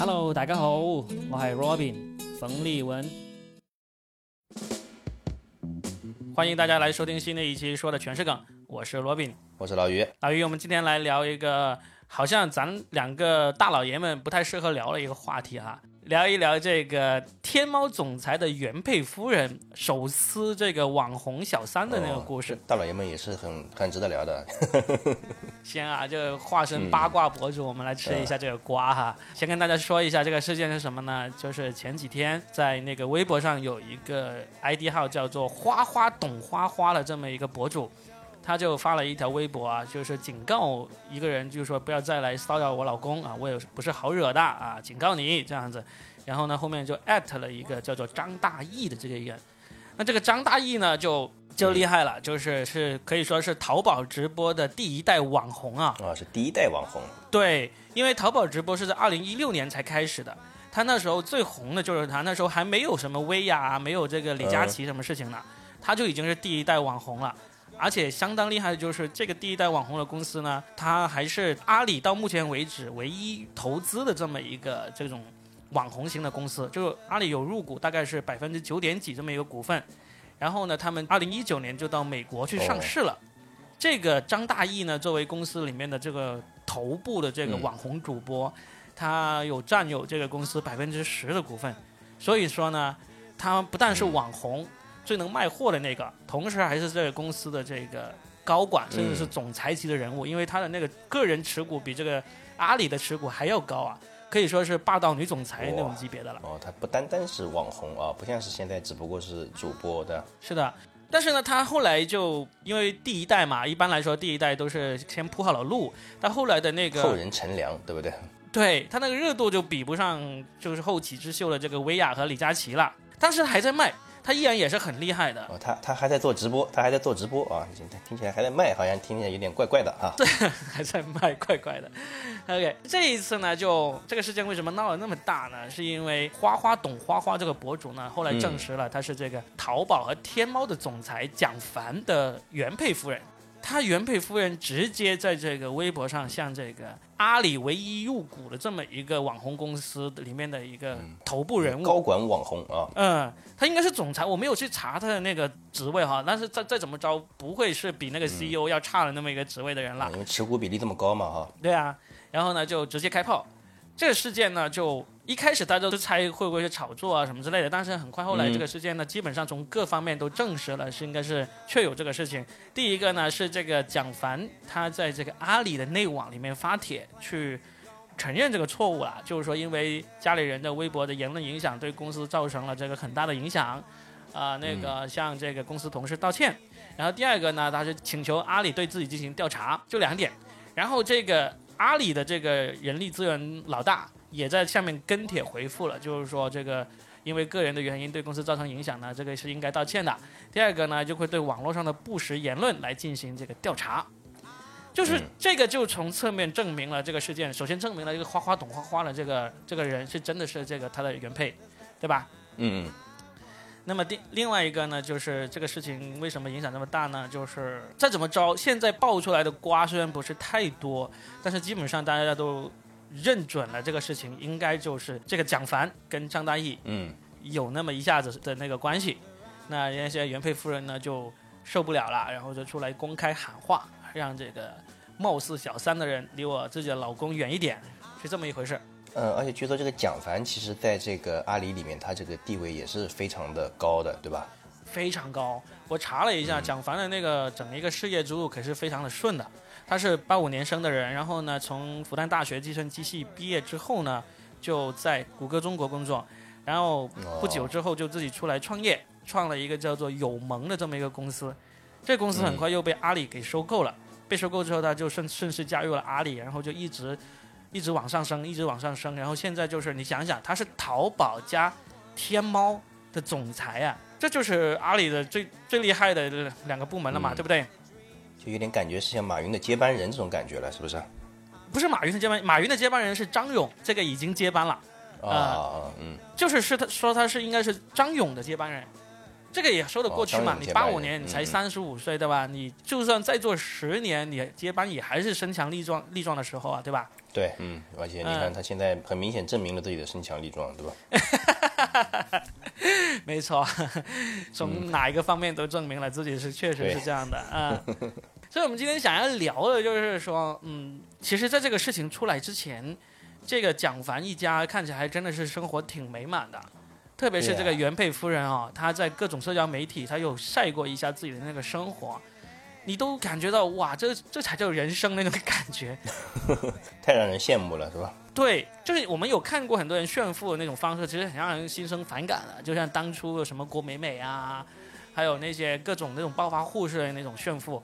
Hello，大家好，我係 Robin 冯立文，欢迎大家来收听新的一期说的全是梗，我是 Robin，我是老于。老于，我们今天来聊一个好像咱两个大老爷们不太适合聊的一个话题哈。聊一聊这个天猫总裁的原配夫人手撕这个网红小三的那个故事，大老爷们也是很很值得聊的。先啊，就化身八卦博主，我们来吃一下这个瓜哈。先跟大家说一下这个事件是什么呢？就是前几天在那个微博上有一个 ID 号叫做“花花懂花花”的这么一个博主。他就发了一条微博啊，就是警告一个人，就是说不要再来骚扰我老公啊，我也不是好惹的啊，警告你这样子。然后呢，后面就艾特了一个叫做张大义的这个人。那这个张大义呢，就就厉害了，就是是可以说是淘宝直播的第一代网红啊。啊，是第一代网红。对，因为淘宝直播是在二零一六年才开始的，他那时候最红的就是他，那时候还没有什么薇娅，没有这个李佳琦什么事情呢，他就已经是第一代网红了。而且相当厉害的就是这个第一代网红的公司呢，它还是阿里到目前为止唯一投资的这么一个这种网红型的公司，就阿里有入股，大概是百分之九点几这么一个股份。然后呢，他们二零一九年就到美国去上市了。这个张大奕呢，作为公司里面的这个头部的这个网红主播，他有占有这个公司百分之十的股份。所以说呢，他不但是网红。最能卖货的那个，同时还是这个公司的这个高管，甚至是总裁级的人物，因为他的那个个人持股比这个阿里的持股还要高啊，可以说是霸道女总裁那种级别的了。哦，她不单单是网红啊，不像是现在只不过是主播的。是的，但是呢，她后来就因为第一代嘛，一般来说第一代都是先铺好了路，但后来的那个后人乘凉，对不对？对他那个热度就比不上就是后起之秀的这个薇娅和李佳琦了，但是还在卖。他依然也是很厉害的哦，他他还在做直播，他还在做直播啊，听起来还在卖，好像听起来有点怪怪的啊。对，还在卖，怪怪的。OK，这一次呢，就这个事件为什么闹得那么大呢？是因为花花懂花花这个博主呢，后来证实了他是这个淘宝和天猫的总裁蒋凡的原配夫人。他原配夫人直接在这个微博上向这个阿里唯一入股的这么一个网红公司里面的一个头部人物、高管网红啊，嗯，他应该是总裁，我没有去查他的那个职位哈，但是再再怎么着不会是比那个 CEO 要差的那么一个职位的人了，因为持股比例这么高嘛哈。对啊，然后呢就直接开炮，这个事件呢就。一开始大家都猜会不会是炒作啊什么之类的，但是很快后来这个事件呢，基本上从各方面都证实了是应该是确有这个事情。第一个呢是这个蒋凡他在这个阿里的内网里面发帖去承认这个错误了，就是说因为家里人的微博的言论影响对公司造成了这个很大的影响，啊那个向这个公司同事道歉。然后第二个呢，他是请求阿里对自己进行调查，就两点。然后这个阿里的这个人力资源老大。也在下面跟帖回复了，就是说这个因为个人的原因对公司造成影响呢，这个是应该道歉的。第二个呢，就会对网络上的不实言论来进行这个调查，就是这个就从侧面证明了这个事件。首先证明了这个花花懂花花的这个这个人是真的是这个他的原配，对吧？嗯嗯。那么第另外一个呢，就是这个事情为什么影响这么大呢？就是再怎么着，现在爆出来的瓜虽然不是太多，但是基本上大家都。认准了这个事情，应该就是这个蒋凡跟张大奕，嗯，有那么一下子的那个关系。那人家现在原配夫人呢就受不了了，然后就出来公开喊话，让这个貌似小三的人离我自己的老公远一点，是这么一回事。嗯，而且据说这个蒋凡其实在这个阿里里面，他这个地位也是非常的高的，对吧？非常高。我查了一下，蒋凡的那个整一个事业之路可是非常的顺的。他是八五年生的人，然后呢，从复旦大学计算机系毕业之后呢，就在谷歌中国工作，然后不久之后就自己出来创业，创了一个叫做友盟的这么一个公司。这公司很快又被阿里给收购了，被收购之后他就顺顺势加入了阿里，然后就一直一直往上升，一直往上升，然后现在就是你想想，他是淘宝加天猫的总裁啊，这就是阿里的最最厉害的两个部门了嘛，对不对？就有点感觉是像马云的接班人这种感觉了，是不是？不是马云的接班，马云的接班人是张勇，这个已经接班了。啊，嗯，就是是他说他是应该是张勇的接班人，这个也说得过去嘛。哦你八五年你才三十五岁，对吧？你就算再做十年，你接班也还是身强力壮力壮的时候啊，对吧？对，嗯，而且你看他现在很明显证明了自己的身强力壮，对吧？没错，从哪一个方面都证明了自己是确实是这样的啊。所以，我们今天想要聊的就是说，嗯，其实在这个事情出来之前，这个蒋凡一家看起来真的是生活挺美满的，特别是这个原配夫人啊、她在各种社交媒体，她有晒过一下自己的那个生活，你都感觉到哇，这这才叫人生那种感觉。太让人羡慕了，是吧？对，就是我们有看过很多人炫富的那种方式，其实很让人心生反感的。就像当初有什么郭美美啊，还有那些各种那种暴发户式的那种炫富。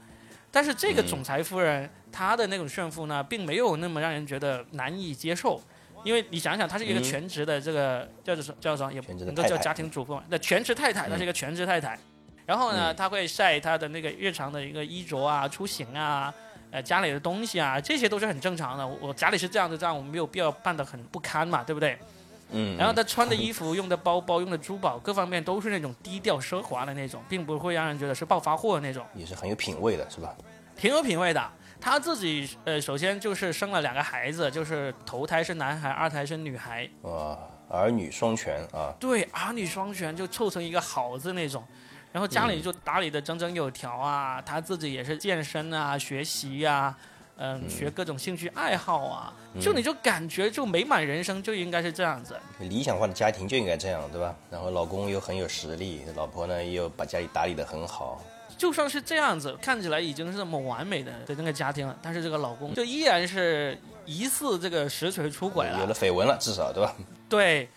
但是这个嗯总裁夫人、她的那种炫富呢，并没有那么让人觉得难以接受。因为你想想，她是一个嗯全职的这个、叫做叫什么，也不能够叫家庭主妇嘛，那全职太太，她是一个全职太太。然后呢，嗯她会晒她的那个日常的一个衣着啊、出行啊，呃，家里的东西啊，这些都是很正常的。我我家里是这样的，这样我们没有必要办得很不堪嘛，对不对？嗯，然后他穿的衣服、用的包包、用的珠宝，各方面都是那种低调奢华的那种，并不会让人觉得是暴发户的那种，也是很有品味的，是吧？挺有品味的。他自己呃，首先就是生了两个孩子，就是头胎是男孩，二胎是女孩，哇，儿女双全啊，对，儿女双全就凑成一个好字那种。然后家里就打理的整整有条啊，他自己也是健身啊、学习啊，嗯，学各种兴趣爱好啊，就你就感觉就美满人生就应该是这样子。理想化的家庭就应该这样，对吧？然后老公又很有实力，老婆呢又把家里打理的很好，就算是这样子，看起来已经是那么完美的的那个家庭了，但是这个老公就依然是疑似这个实锤出轨了。有了绯闻了，至少对吧？对，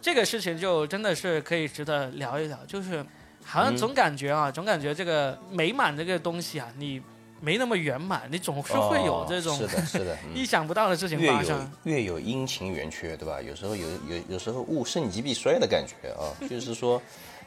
这个事情就真的是可以值得聊一聊，就是好像嗯总感觉啊，总感觉这个美满这个东西啊，你没那么圆满，你总是会有这种、哦、是的，是的，意 嗯、想不到的事情越有发生。越有阴晴圆缺，对吧？有时候有有有时候物盛极必衰的感觉啊，就是说。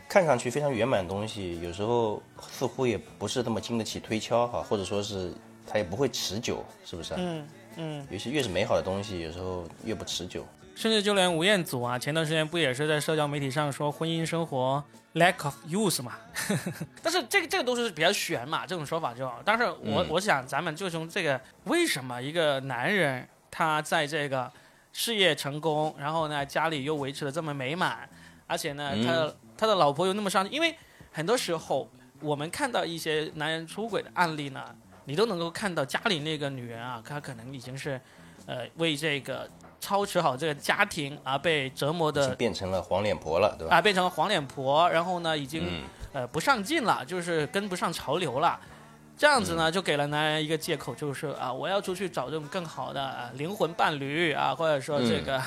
看上去非常圆满的东西，有时候似乎也不是那么经得起推敲哈，或者说是它也不会持久，是不是？嗯嗯，有些越是美好的东西，有时候越不持久。甚至就连吴彦祖啊，前段时间不也是在社交媒体上说婚姻生活 lack of use 嘛？但是这个这个都是比较悬嘛，这种说法就。但是我、嗯我想咱们就从这个为什么一个男人他在这个事业成功，然后呢家里又维持的这么美满，而且呢嗯他他的老婆又那么上进，因为很多时候我们看到一些男人出轨的案例呢，你都能够看到家里那个女人啊，她可能已经是呃为这个。操持好这个家庭而被折磨的变成了黄脸婆了，对吧？啊，变成了黄脸婆，然后呢，已经、嗯，呃不上进了，就是跟不上潮流了。这样子嗯呢，就给了男人一个借口，就是啊，我要出去找这种更好的、啊、灵魂伴侣啊，或者说这个，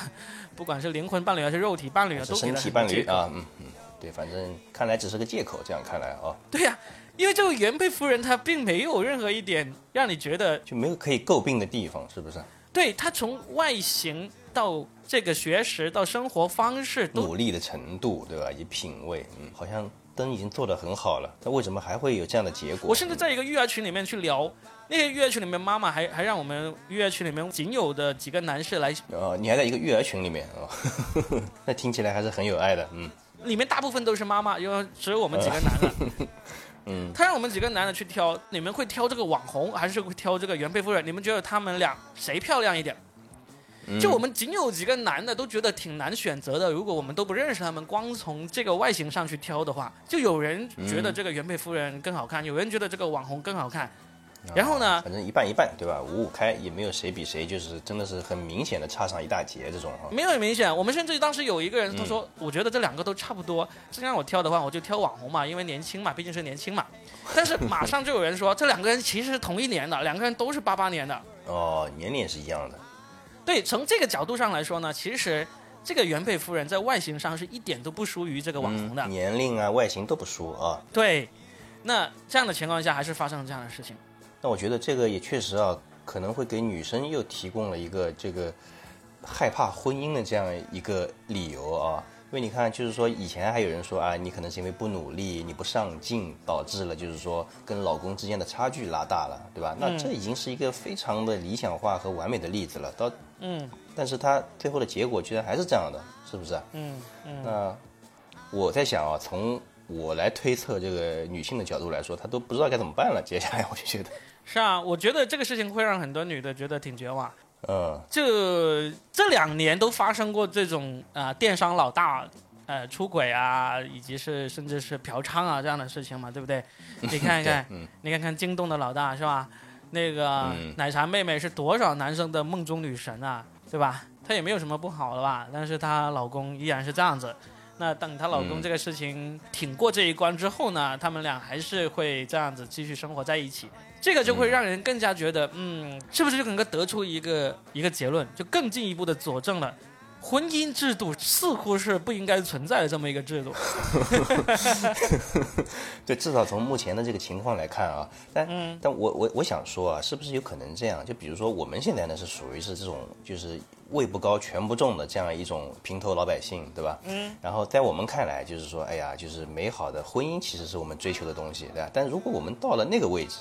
不管是灵魂伴侣还是肉体伴侣啊，都给了借口。伴侣啊，嗯嗯，对，反正看来只是个借口，这样看来啊，对呀、因为这个原配夫人她并没有任何一点让你觉得，就没有可以诟病的地方，是不是？对她从外形到这个学识到生活方式都努力的程度，对吧？以及品味，嗯，好像灯已经做得很好了，那为什么还会有这样的结果？我甚至在一个育儿群里面去聊，那些育儿群里面妈妈还还让我们育儿群里面仅有的几个男士来，哦，你还在一个育儿群里面啊、哦，那听起来还是很有爱的，嗯，里面大部分都是妈妈，因为只有我们几个男的。嗯，他让我们几个男的去挑，你们会挑这个网红，还是会挑这个原配夫人？你们觉得他们俩谁漂亮一点？嗯就我们仅有几个男的都觉得挺难选择的。如果我们都不认识他们，光从这个外形上去挑的话，就有人觉得嗯这个原配夫人更好看，有人觉得这个网红更好看。然后呢反正一半一半，对吧？五五开，也没有谁比谁，就是真的是很明显的差上一大截这种哈。没有很明显，我们甚至当时有一个嗯人他说，我觉得这两个都差不多，真让我挑的话，我就挑网红嘛，因为年轻嘛，毕竟是年轻嘛。但是马上就有人说，这两个人其实是同一年的，两个人都是八八年的。哦，年龄也是一样的，对，从这个角度上来说呢，其实这个原配夫人在外形上是一点都不输于这个网红的。嗯，年龄啊、外形都不输啊。对，那这样的情况下，还是发生了这样的事情。那我觉得这个也确实啊，可能会给女生又提供了一个这个害怕婚姻的这样一个理由啊。因为你看，就是说以前还有人说啊，你可能是因为不努力、你不上进，导致了就是说跟老公之间的差距拉大了，对吧？那这已经是一个非常的理想化和完美的例子了。到嗯但是他最后的结果居然还是这样的，是不是啊？嗯嗯那我在想啊，从我来推测这个女性的角度来说，她都不知道该怎么办了。接下来我就觉得，是啊，我觉得这个事情会让很多女的觉得挺绝望。呃，就这两年都发生过这种啊、电商老大呃出轨啊，以及是甚至是嫖娼啊这样的事情嘛，对不对？你看一看，嗯你看看京东的老大是吧？那个嗯奶茶妹妹是多少男生的梦中女神啊，对吧？她也没有什么不好的吧，但是她老公依然是这样子。那等她老公嗯这个事情挺过这一关之后呢，他们俩还是会这样子继续生活在一起。这个就会让人更加觉得，嗯，是不是就能够得出一个一个结论，就更进一步的佐证了，婚姻制度似乎是不应该存在的这么一个制度。对，至少从目前的这个情况来看啊，但、嗯但我我我想说啊，是不是有可能这样？就比如说我们现在呢是属于是这种就是位不高权不重的这样一种平头老百姓，对吧？嗯。然后在我们看来，就是说，哎呀，就是美好的婚姻其实是我们追求的东西，对吧？但如果我们到了那个位置，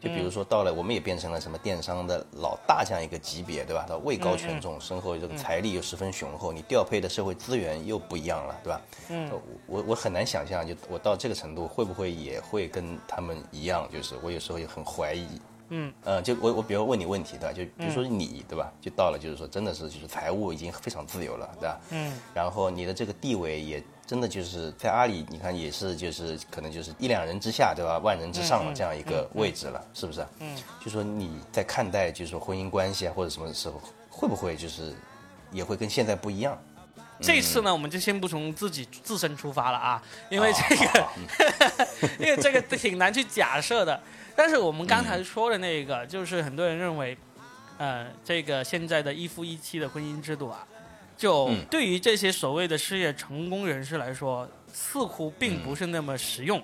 就比如说到了，我们也变成了什么电商的老大这样一个级别，对吧？他位高权重，身后这个财力又十分雄厚，你调配的社会资源又不一样了，对吧？嗯，我我很难想象，就我到这个程度会不会也会跟他们一样，就是我有时候也很怀疑。嗯，呃，就我我比如问你问题，对吧？就比如说你，对吧？就到了，就是说真的是就是财务已经非常自由了，对吧？嗯，然后你的这个地位也真的就是在阿里，你看也是就是可能就是一两人之下，对吧？万人之上的这样一个位置了，是不是？嗯，就说你在看待就是说婚姻关系啊或者什么时候，会不会就是也会跟现在不一样？这次呢，我们就先不从自己自身出发了啊，因为这个，因为这个挺难去假设的。但是我们刚才说的那个，就是很多人认为，呃，这个现在的一夫一妻的婚姻制度啊，就嗯对于这些所谓的事业成功人士来说，似乎并不是那么实用。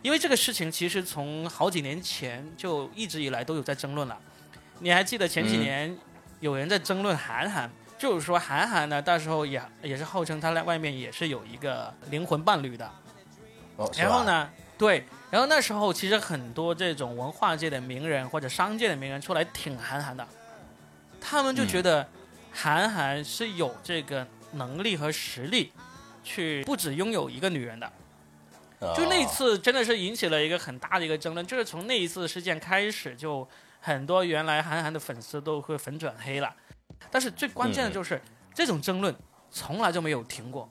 因为这个事情其实从好几年前就一直以来都有在争论了。你还记得前几嗯年有人在争论韩寒，就是说韩寒呢，到时候也也是号称他在外面也是有一个灵魂伴侣的。哦，然后？呢，对，然后那时候其实很多这种文化界的名人或者商界的名人出来挺韩寒的，他们就觉得韩寒是有这个能力和实力，去不止拥有一个女人的。哦就那次真的是引起了一个很大的一个争论，就是从那一次事件开始，就很多原来韩寒的粉丝都会粉转黑了。但是最关键的就是、这种争论从来就没有停过。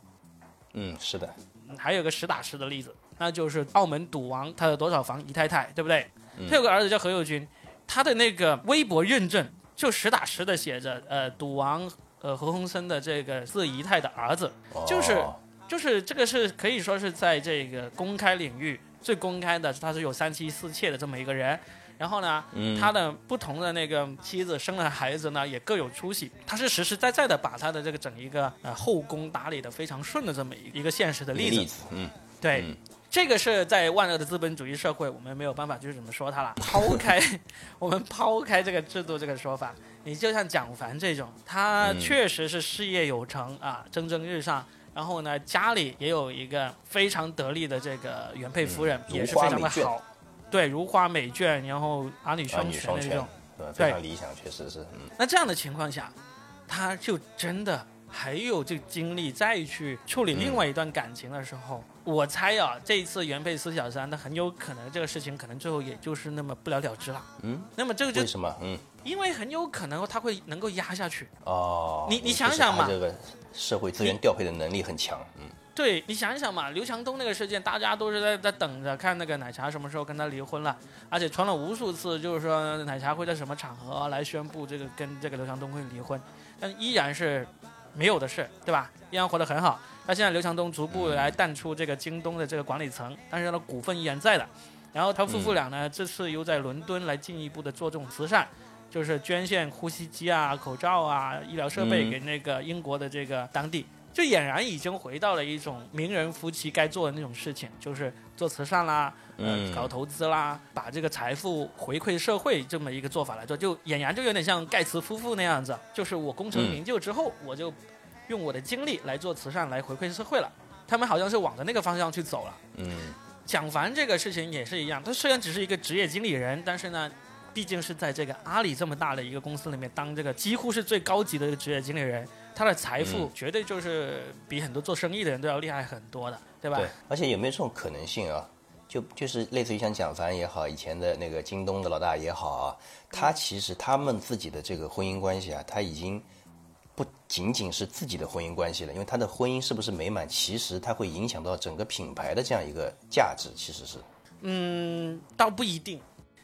嗯，是的，还有个实打实的例子，那就是澳门赌王他有多少房姨太太，对不对？他有个儿子叫何猷君，他的那个微博认证就实打实的写着，呃，赌王呃何鸿燊的这个四姨太的儿子，就是哦就是这个是可以说是在这个公开领域最公开的，他是有三妻四妾的这么一个人。然后呢，嗯他的不同的那个妻子生了孩子呢，也各有出息。他是实实在在的把他的这个整一个呃后宫打理的非常顺的这么一一个现实的例子。例子，嗯，对，嗯这个是在万恶的资本主义社会，我们没有办法去怎么说它了。抛开我们抛开这个制度这个说法，你就像蒋凡这种，他嗯确实是事业有成啊，蒸蒸日上。然后呢，家里也有一个非常得力的这个原配夫人，嗯也是非常的好，对，如花美眷，然后儿女双全全的这种。，对非常理想，确实是，嗯，那这样的情况下，他就真的还有这个精力再去处理另外一段感情的时候，我猜啊，这一次原配四小三，那很有可能这个事情可能最后也就是那么不了了之了。嗯，那么这个就为什么？嗯，因为很有可能他会能够压下去。哦，你你想想嘛这个社会资源调配的能力很强，嗯，对你想一想嘛，刘强东那个事件，大家都是在在等着看那个奶茶什么时候跟他离婚了，而且传了无数次，就是说奶茶会在什么场合来宣布这个跟这个刘强东会离婚，但依然是没有的事，对吧？依然活得很好。那现在刘强东逐步来淡出这个京东的这个管理层，但是他的股份依然在的。然后他夫妇俩呢，这次又在伦敦来进一步的做这种慈善，就是捐献呼吸机啊、口罩啊、医疗设备嗯给那个英国的这个当地。就俨然已经回到了一种名人夫妻该做的那种事情，就是做慈善啦，呃，嗯搞投资啦，把这个财富回馈社会这么一个做法来做，就俨然就有点像盖茨夫妇那样子，就是我功成名就之后，我就用我的精力来做慈善来回馈社会了。他们好像是往着那个方向去走了。嗯，蒋凡这个事情也是一样，他虽然只是一个职业经理人，但是呢，毕竟是在这个阿里这么大的一个公司里面当这个几乎是最高级的一个职业经理人，他的财富绝对就是比很多做生意的人都要厉害很多的，对吧？对，而且有没有这种可能性啊？就就是类似于像蒋凡也好，以前的那个京东的老大也好啊，他其实他们自己的这个婚姻关系啊，他已经不仅仅是自己的婚姻关系了，因为他的婚姻是不是美满，其实它会影响到整个品牌的这样一个价值，其实是。嗯，倒不一定。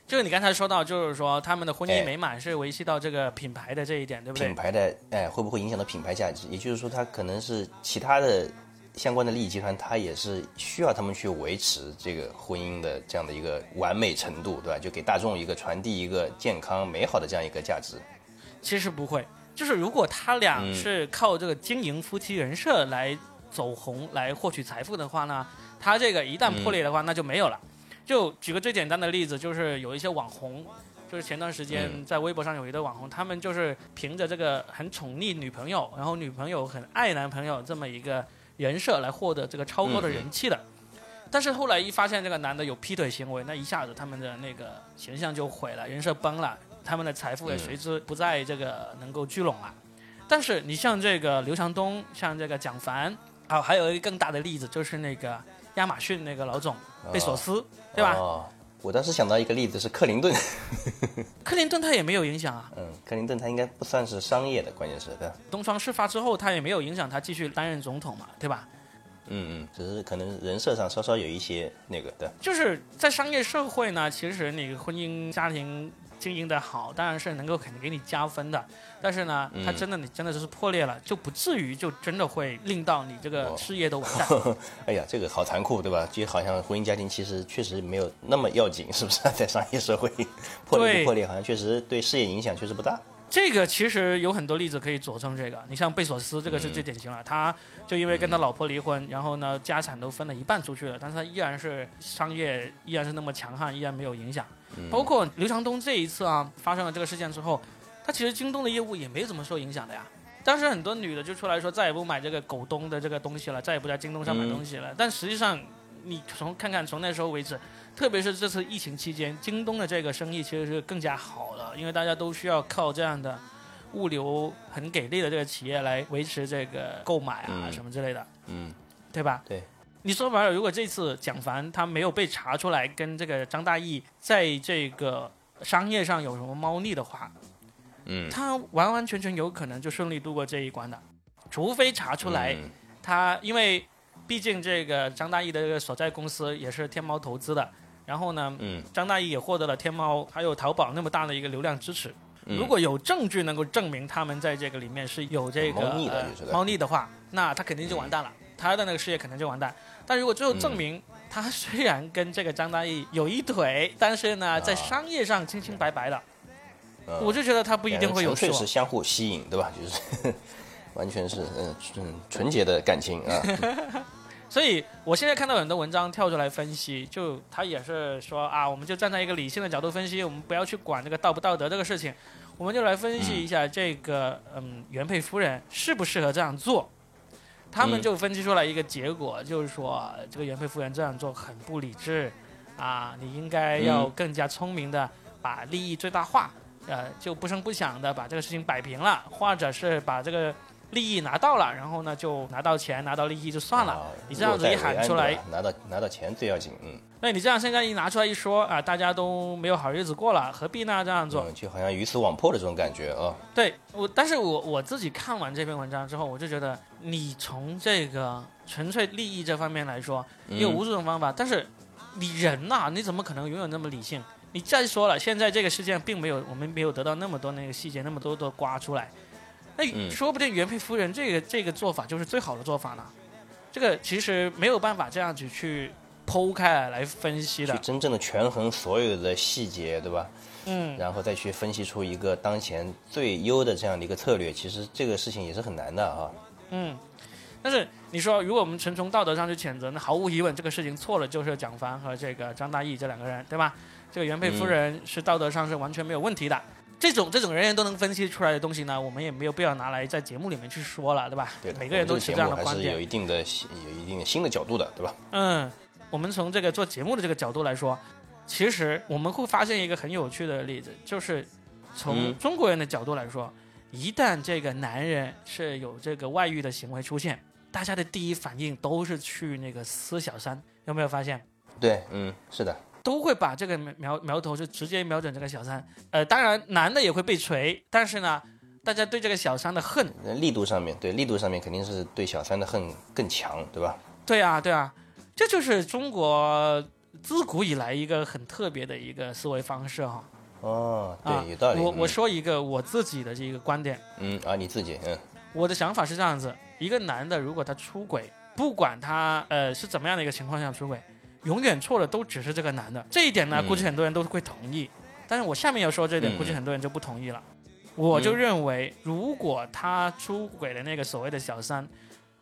就是你刚才说到，就是说他们的婚姻美满是维系到这个品牌的这一点，对不对？品牌的哎，会不会影响到品牌价值？也就是说，他可能是其他的。相关的利益集团，它也是需要他们去维持这个婚姻的这样的一个完美程度，对吧？就给大众一个传递一个健康美好的这样一个价值。其实不会，就是如果他俩是靠这个经营夫妻人设来走红、来获取财富的话呢，他这个一旦破裂的话，那就没有了。就举个最简单的例子，就是有一些网红，就是前段时间在微博上有一对网红，他们就是凭着这个很宠溺女朋友，然后女朋友很爱男朋友这么一个。人设来获得这个超高的人气的，但是后来一发现这个男的有劈腿行为，那一下子他们的那个形象就毁了，人设崩了，他们的财富也随之不再这个能够聚拢了。但是你像这个刘强东，像这个蒋凡，啊，还有一个更大的例子就是那个亚马逊那个老总贝索斯，对吧？哦我当时想到一个例子是克林顿，克林顿他也没有影响啊。嗯，克林顿他应该不算是商业的，关键是对。东窗事发之后，他也没有影响他继续担任总统嘛，对吧？嗯嗯，只是可能人设上稍稍有一些那个的。就是在商业社会呢，其实你婚姻家庭。经营的好，当然是能够肯定给你加分的。但是呢，他真的你真的就是破裂了，就不至于就真的会令到你这个事业都完蛋。哎呀，这个好残酷，对吧？就好像婚姻家庭其实确实没有那么要紧，是不是？在商业社会破裂不破裂，好像确实对事业影响确实不大。这个其实有很多例子可以佐证这个。你像贝索斯，这个是最典型了。他就因为跟他老婆离婚，然后呢，家产都分了一半出去了，但是他依然是商业依然是那么强悍，依然没有影响。包括刘强东这一次啊，发生了这个事件之后，他其实京东的业务也没怎么受影响的呀。当时很多女的就出来说，再也不买这个狗东的这个东西了，再也不在京东上买东西了。但实际上，你从看看从那时候为止，特别是这次疫情期间，京东的这个生意其实是更加好了，因为大家都需要靠这样的物流很给力的这个企业来维持这个购买啊什么之类的，嗯，对吧？对。你说白了，如果这次蒋凡他没有被查出来跟这个张大奕在这个商业上有什么猫腻的话，嗯，他完完全全有可能就顺利度过这一关的，除非查出来他，因为毕竟这个张大奕的这个所在公司也是天猫投资的，然后呢，嗯，张大奕也获得了天猫还有淘宝那么大的一个流量支持，如果有证据能够证明他们在这个里面是有这个猫腻的话，那他肯定就完蛋了。他的那个事业可能就完蛋，但如果最后证明他虽然跟这个张大奕有一腿，但是呢，在商业上清清白白的，我就觉得他不一定会有纯粹是相互吸引，对吧？就是 完全是嗯嗯纯洁的感情啊。所以我现在看到很多文章跳出来分析，就他也是说啊，我们就站在一个理性的角度分析，我们不要去管这个道不道德这个事情，我们就来分析一下这个嗯原配夫人适不适合这样做。他们就分析出来一个结果，就是说这个原配夫人这样做很不理智，啊，你应该要更加聪明的把利益最大化，呃，就不声不响的把这个事情摆平了，或者是把这个。利益拿到了，然后呢，就拿到钱，拿到利益就算了。你这样子一喊出来，拿到拿到钱最要紧，嗯。那你这样现在一拿出来一说啊，大家都没有好日子过了，何必呢？这样做就好像鱼死网破的这种感觉啊。对我，但是我我自己看完这篇文章之后，我就觉得，你从这个纯粹利益这方面来说，你有无数种方法，但是你人呐，你怎么可能永远那么理性？你再说了，现在这个事件并没有，我们没有得到那么多那个细节，那么多的刮出来。那说不定原配夫人这个这个做法就是最好的做法呢。这个其实没有办法这样子去剖开来分析的，去真正的权衡所有的细节，对吧？嗯，然后再去分析出一个当前最优的这样的一个策略，其实这个事情也是很难的啊。嗯，但是你说，如果我们纯从道德上去谴责，那毫无疑问，这个事情错了就是蒋凡和这个张大奕这两个人，对吧？这个原配夫人是道德上是完全没有问题的。这种这种人人都能分析出来的东西呢，我们也没有必要拿来在节目里面去说了，对吧？对，每个人都持这样的观点是，有一定的有一定的新的角度的，对吧？嗯，我们从这个做节目的这个角度来说，其实我们会发现一个很有趣的例子，就是从嗯中国人的角度来说，一旦这个男人是有这个外遇的行为出现，大家的第一反应都是去那个撕小三，有没有发现？对，嗯，是的，都会把这个苗苗头就直接瞄准这个小三。呃，当然男的也会被锤，但是呢，大家对这个小三的恨，力度上面，对力度上面肯定是对小三的恨更强，对吧？对啊，对啊，这就是中国自古以来一个很特别的一个思维方式哈。哦，啊对，有道理。我我嗯说一个我自己的这个观点，嗯啊，你自己，嗯我的想法是这样子：一个男的如果他出轨，不管他呃是怎么样的一个情况下出轨，永远错的都只是这个男的。这一点呢，嗯估计很多人都会同意。但是我下面要说这点，嗯估计很多人就不同意了。我就认为，如果他出轨的那个所谓的小三，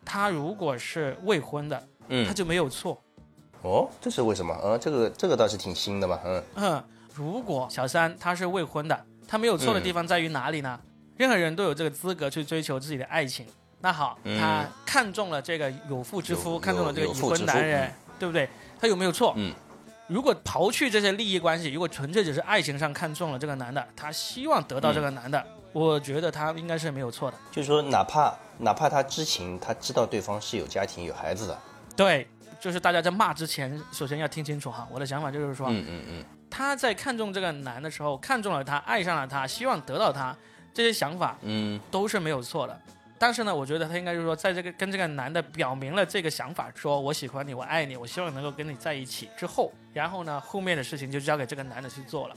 他如果是未婚的，他嗯，就没有错。哦，这是为什么？嗯，这个这个倒是挺新的嘛，嗯嗯，如果小三他是未婚的，他没有错的地方在于哪里呢？任何人都有这个资格去追求自己的爱情。那好，嗯他看中了这个有妇之夫，看中了这个已婚男人，对不对？他有没有错？嗯。如果刨去这些利益关系，如果纯粹只是爱情上看中了这个男的，他希望得到这个男的，我觉得他应该是没有错的。就是说，哪怕哪怕他知情，他知道对方是有家庭有孩子的，对，就是大家在骂之前，首先要听清楚哈。我的想法就是说，嗯嗯嗯，他在看中这个男的时候，看中了他，爱上了他，希望得到他，这些想法嗯都是没有错的。但是呢，我觉得他应该就是说，在这个跟这个男的表明了这个想法，说我喜欢你，我爱你，我希望能够跟你在一起之后，然后呢，后面的事情就交给这个男的去做了。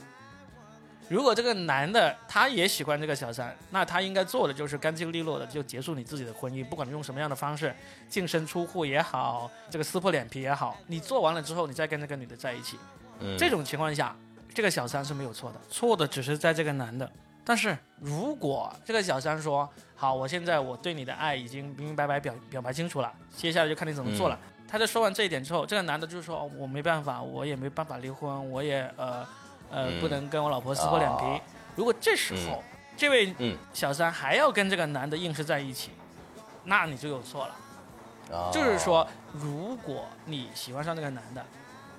如果这个男的他也喜欢这个小三，那他应该做的就是干净利落的就结束你自己的婚姻，不管用什么样的方式，净身出户也好，这个撕破脸皮也好，你做完了之后，你再跟这个女的在一起，嗯，这种情况下，这个小三是没有错的，错的只是在这个男的。但是如果这个小三说好，我现在我对你的爱已经明明白白表表白清楚了，接下来就看你怎么做了。他在说完这一点之后，这个男的就说、哦我没办法，我也没办法离婚，我也呃呃、嗯不能跟我老婆撕破脸皮。哦如果这时候、这位嗯小三还要跟这个男的硬是在一起，那你就有错了。啊就是说，如果你喜欢上这个男的，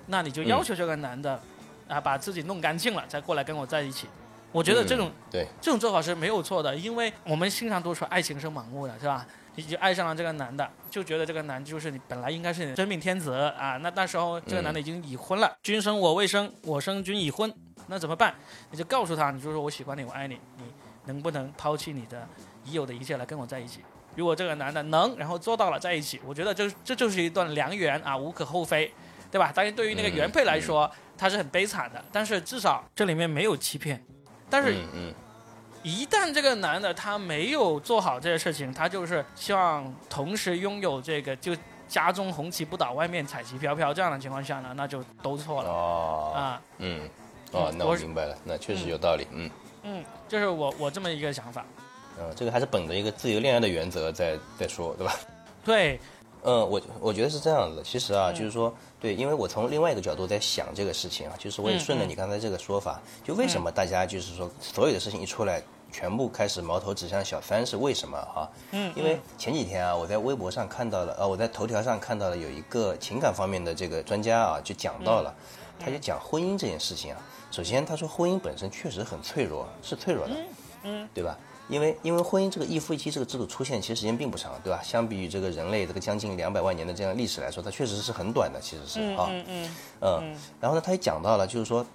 那你就要求这个男的、啊把自己弄干净了，再过来跟我在一起。我觉得这种、嗯对，这种做法是没有错的，因为我们经常都说爱情是盲目的，是吧？你就爱上了这个男的，就觉得这个男就是你本来应该是你的真命天子啊。那那时候这个男的已经已婚了，君生我未生，我生君已婚，那怎么办？你就告诉他，你就说我喜欢你，我爱你，你能不能抛弃你的已有的一切来跟我在一起？如果这个男的能，然后做到了在一起，我觉得这这就是一段良缘啊，无可厚非，对吧？但是对于那个原配来说，他是很悲惨的，但是至少这里面没有欺骗。但是一旦这个男的他没有做好这些事情，他就是希望同时拥有这个就家中红旗不倒，外面彩旗飘飘这样的情况下呢，那就都错了哦啊。嗯哦，那我明白了，那确实有道理，嗯嗯，就是我我这么一个想法。嗯，这个还是本着一个自由恋爱的原则在在说，对吧？对，嗯，我我觉得是这样子的。其实啊，嗯就是说，对，因为我从另外一个角度在想这个事情啊，就是我也顺着嗯你刚才这个说法，就为什么大家就是说所有的事情一出来，全部开始矛头指向小三是为什么啊？嗯，因为前几天啊，我在微博上看到了，呃，我在头条上看到了有一个情感方面的这个专家啊，就讲到了，他就讲婚姻这件事情啊。首先，他说婚姻本身确实很脆弱，是脆弱的，嗯，对吧？因为因为婚姻这个一夫一妻这个制度出现其实时间并不长，对吧？相比于这个人类这个将近两百万年的这样历史来说，它确实是很短的，其实是啊，嗯嗯嗯，然后呢，他也讲到了，就是说，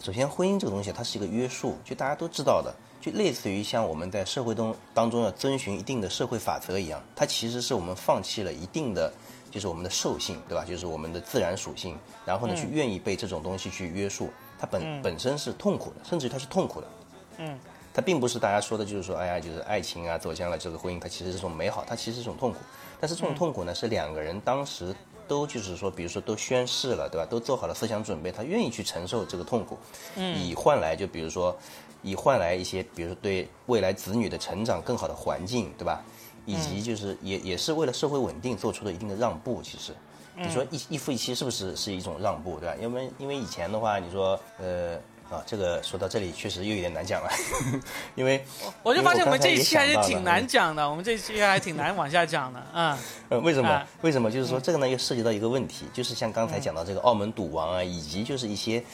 首先婚姻这个东西它是一个约束，就大家都知道的，就类似于像我们在社会中当中要遵循一定的社会法则一样，它其实是我们放弃了一定的，就是我们的兽性，对吧？就是我们的自然属性，然后呢，去愿意被这种东西去约束，它本、本身是痛苦的，甚至于它是痛苦的。嗯，它并不是大家说的，就是说，哎呀，就是爱情啊，走向了这个婚姻，它其实是一种美好，它其实是一种痛苦。但是这种痛苦呢，是两个人当时都就是说，比如说都宣誓了，对吧？都做好了思想准备，他愿意去承受这个痛苦，以换来就比如说，以换来一些，比如说对未来子女的成长更好的环境，对吧？以及就是也也是为了社会稳定做出了一定的让步，其实。你说一一夫一妻是不是是一种让步，对吧？因为因为以前的话，你说呃啊，这个说到这里确实又有点难讲了，因为我就发现我们这一期还是挺难讲的，我们这一期还挺难往下讲的啊。呃，为什么？啊为什么？就是说这个呢，又涉及到一个问题，就是像刚才讲到这个澳门赌王啊，以及就是一些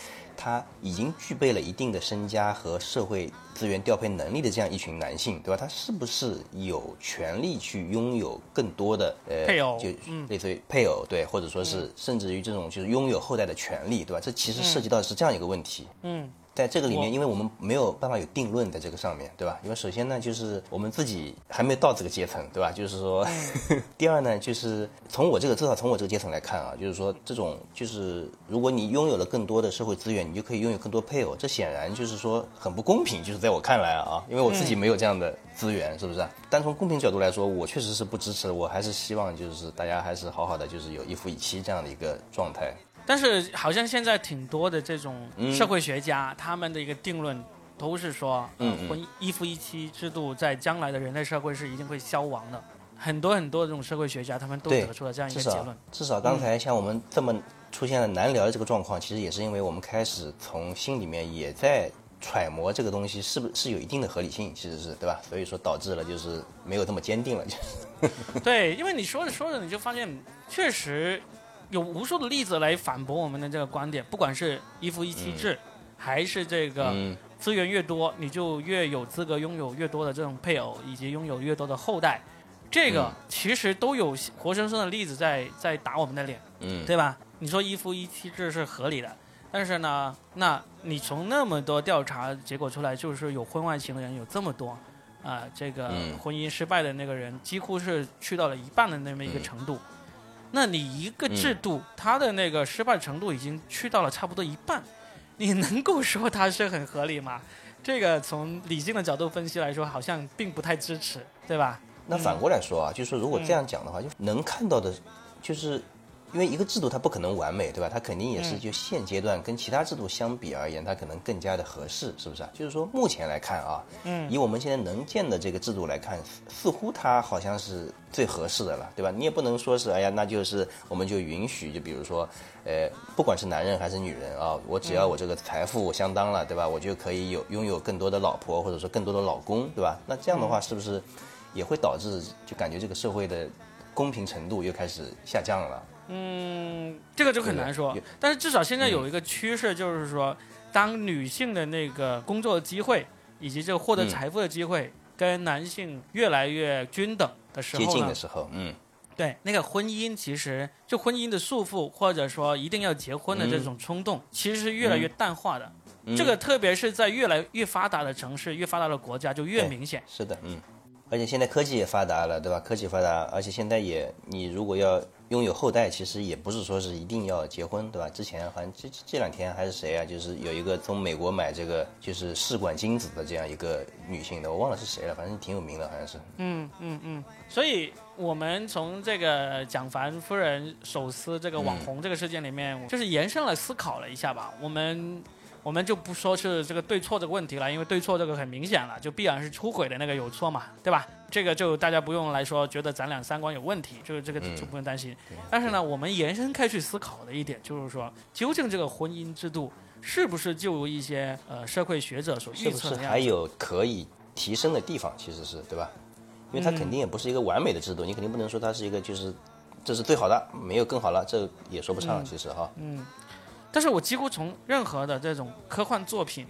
他已经具备了一定的身家和社会资源调配能力的这样一群男性，对吧？他是不是有权利去拥有更多的呃配偶就嗯类似于配偶，对，或者说是甚至于这种就是拥有后代的权利，对吧？这其实涉及到的是这样一个问题。嗯，在这个里面，因为我们没有办法有定论在这个上面，对吧？因为首先呢，就是我们自己还没有到这个阶层，对吧？就是说，第二呢，就是从我这个至少从我这个阶层来看啊，就是说这种就是如果你拥有了更多的社会资源，你就可以拥有更多配偶，这显然就是说很不公平，就是在我看来啊，因为我自己没有这样的资源，是不是？单从公平角度来说，我确实是不支持，我还是希望就是大家还是好好的，就是有一夫一妻这样的一个状态。但是好像现在挺多的这种嗯社会学家，他们的一个定论都是说，嗯婚一夫一妻制度在将来的人类社会是一定会消亡的。很多很多这种社会学家，他们都得出了这样一个结论。至少刚才像我们这么出现了难聊的这个状况，其实也是因为我们开始从心里面也在揣摩这个东西是不是有一定的合理性，其实是对吧？所以说导致了就是没有这么坚定了，就是 对，因为你说着说着，你就发现确实有无数的例子来反驳我们的这个观点，不管是一夫一妻制，还是这个嗯资源越多，你就越有资格拥有越多的这种配偶，以及拥有越多的后代。这个嗯其实都有活生生的例子在在打我们的脸，嗯对吧？你说一夫一妻制是合理的，但是呢，那你从那么多调查结果出来，就是有婚外情的人有这么多，啊、这个嗯婚姻失败的那个人几乎是去到了一半的那么一个程度。那你一个制度，它的那个失败程度已经去到了差不多一半，你能够说它是很合理吗？这个从理性的角度分析来说，好像并不太支持，对吧？那反过来说啊，就是说如果这样讲的话，就能看到的，就是因为一个制度它不可能完美，对吧？它肯定也是就现阶段跟其他制度相比而言，它可能更加的合适，是不是啊？就是说目前来看啊，嗯以我们现在能见的这个制度来看，似似乎它好像是最合适的了，对吧？你也不能说是哎呀，那就是我们就允许，就比如说，呃，不管是男人还是女人啊，我只要我这个财富相当了，对吧？我就可以有拥有更多的老婆，或者说更多的老公，对吧？那这样的话，是不是也会导致就感觉这个社会的公平程度又开始下降了？嗯，这个就很难说。但是至少现在有一个趋势，就是说，当女性的那个工作机会以及这个获得嗯。财富的机会跟男性越来越均等的时候呢接近的，时候，嗯。对那个婚姻其实就婚姻的束缚，或者说一定要结婚的这种冲动，其实是越来越淡化的。嗯。这个特别是在越来越发达的城市、越发达的国家就越明显。是的，嗯，而且现在科技也发达了，对吧？科技发达，而且现在也，你如果要拥有后代，其实也不是说是一定要结婚，对吧？之前好像这这两天还是谁啊，就是有一个从美国买这个就是试管精子的这样一个女性的，我忘了是谁了，反正挺有名的，好像是。嗯嗯嗯，所以我们从这个蒋凡夫人手撕这个网红这个事件里面，就是延伸了思考了一下吧。我们我们就不说是这个对错这个问题了，因为对错这个很明显了，就必然是出轨的那个有错嘛，对吧？这个就大家不用来说觉得咱俩三观有问题，这个这个就不用担心。但是呢，我们延伸开去思考的一点就是说，究竟这个婚姻制度是不是就如一些呃社会学者所预测的？还有可以提升的地方？其实是对吧？因为它肯定也不是一个完美的制度，你肯定不能说它是一个就是这是最好的，没有更好了，这也说不上。其实哈，但是我几乎从任何的这种科幻作品，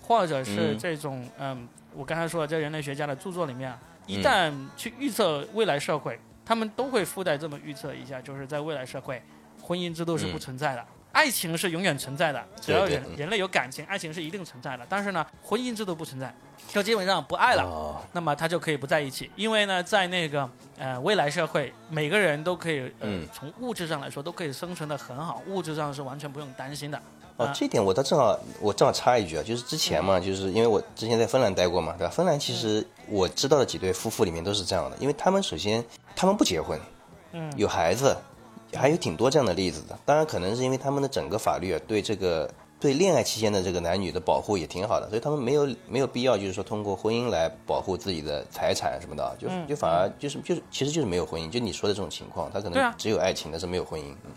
或者是嗯。这种嗯我刚才说的这人类学家的著作里面啊，一嗯旦去预测未来社会，他们都会附带这么预测一下，就是在未来社会，婚姻制度是不存在的。爱情是永远存在的，只要人人类有感情，爱情是一定存在的。但是呢，婚姻制度不存在，就基本上不爱了，哦，那么他就可以不在一起，因为呢，在那个呃未来社会，每个人都可以呃、嗯。从物质上来说都可以生存的很好，物质上是完全不用担心的。哦啊，这点我倒正好，我正好插一句啊，就是之前嘛，就是因为我之前在芬兰待过嘛，对吧？芬兰其实我知道的几对夫妇里面都是这样的，因为他们首先他们不结婚，嗯。有孩子，还有挺多这样的例子的。当然，可能是因为他们的整个法律啊，对这个对恋爱期间的这个男女的保护也挺好的，所以他们没有没有必要就是说通过婚姻来保护自己的财产什么的啊，就嗯就反而就是就是其实就是没有婚姻，就你说的这种情况，他可能只有爱情，但是没有婚姻。嗯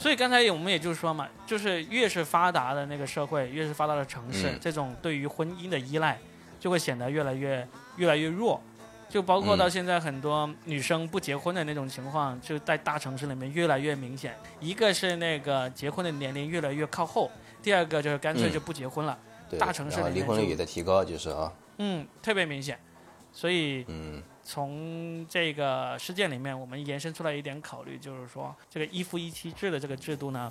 所以刚才我们也就是说嘛，就是越是发达的那个社会，越是发达的城市，嗯这种对于婚姻的依赖就会显得越来越越来越弱。就包括嗯。到现在很多女生不结婚的那种情况，就在大城市里面越来越明显。一个是那个结婚的年龄越来越靠后，第二个就是干脆就不结婚了，对，大城市里面就离婚率也在提高，就是啊，嗯，特别明显。所以嗯。从这个事件里面，我们延伸出来一点考虑，就是说这个一夫一妻制的这个制度呢，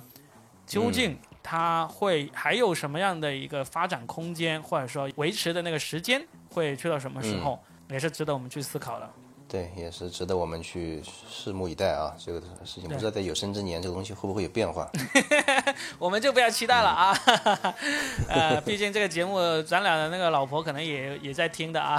究竟它会还有什么样的一个发展空间，或者说维持的那个时间会去到什么时候，也是值得我们去思考的。对，也是值得我们去拭目以待啊。这个事情不知道在有生之年，这个东西会不会有变化？我们就不要期待了啊，呃，毕竟这个节目咱俩的那个老婆可能也也在听的啊。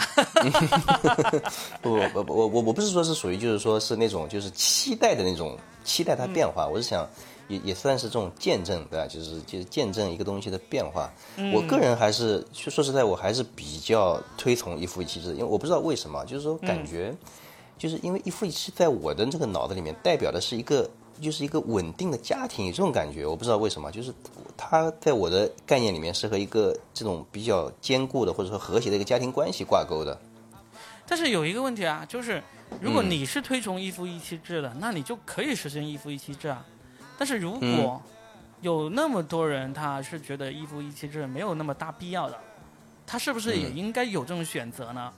不不不，我我我不是说是属于就是说是那种就是期待的那种期待它变化，我是想也也算是这种见证，对吧？就是就是见证一个东西的变化。我个人还是说说实在，我还是比较推崇一夫一妻制，因为我不知道为什么，就是说感觉。就是因为一夫一妻，在我的这个脑子里面，代表的是一个，就是一个稳定的家庭，有这种感觉。我不知道为什么，就是他在我的概念里面是和一个这种比较坚固的或者说和谐的一个家庭关系挂钩的。但是有一个问题啊，就是如果你是推崇一夫一妻制的，那你就可以实行一夫一妻制啊。但是如果有那么多人他是觉得一夫一妻制没有那么大必要的，他是不是也应该有这种选择呢？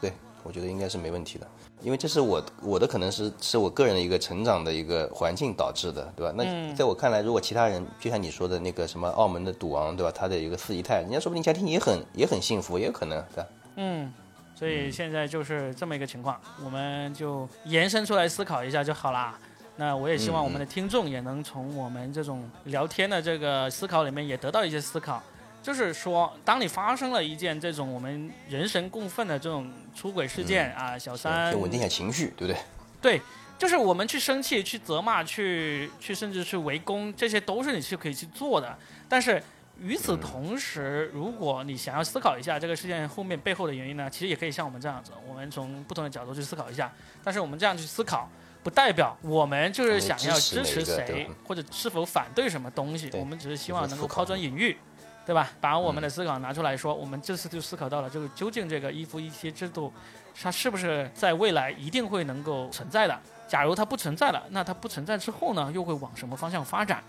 对，我觉得应该是没问题的。因为这是我我的可能是是我个人的一个成长的一个环境导致的，对吧？那在我看来，如果其他人就像你说的那个什么澳门的赌王，对吧？他的一个四姨太，人家说不定家庭也很也很幸福，也有可能，对吧？嗯，所以现在就是这么一个情况，我们就延伸出来思考一下就好啦。那我也希望我们的听众也能从我们这种聊天的这个思考里面也得到一些思考。就是说，当你发生了一件这种我们人神共愤的这种出轨事件啊，小三，就稳定一下情绪，对不对？对，就是我们去生气、去责骂、去去甚至去围攻，这些都是你去可以去做的。但是与此同时，如果你想要思考一下这个事件后面背后的原因呢，其实也可以像我们这样子，我们从不同的角度去思考一下。但是我们这样去思考，不代表我们就是想要支持谁或者是否反对什么东西，我们只是希望能够抛砖引玉。对吧？把我们的思考拿出来说，我们这次就思考到了，就是究竟这个一夫一妻制度，它是不是在未来一定会能够存在的？假如它不存在了，那它不存在之后呢，又会往什么方向发展？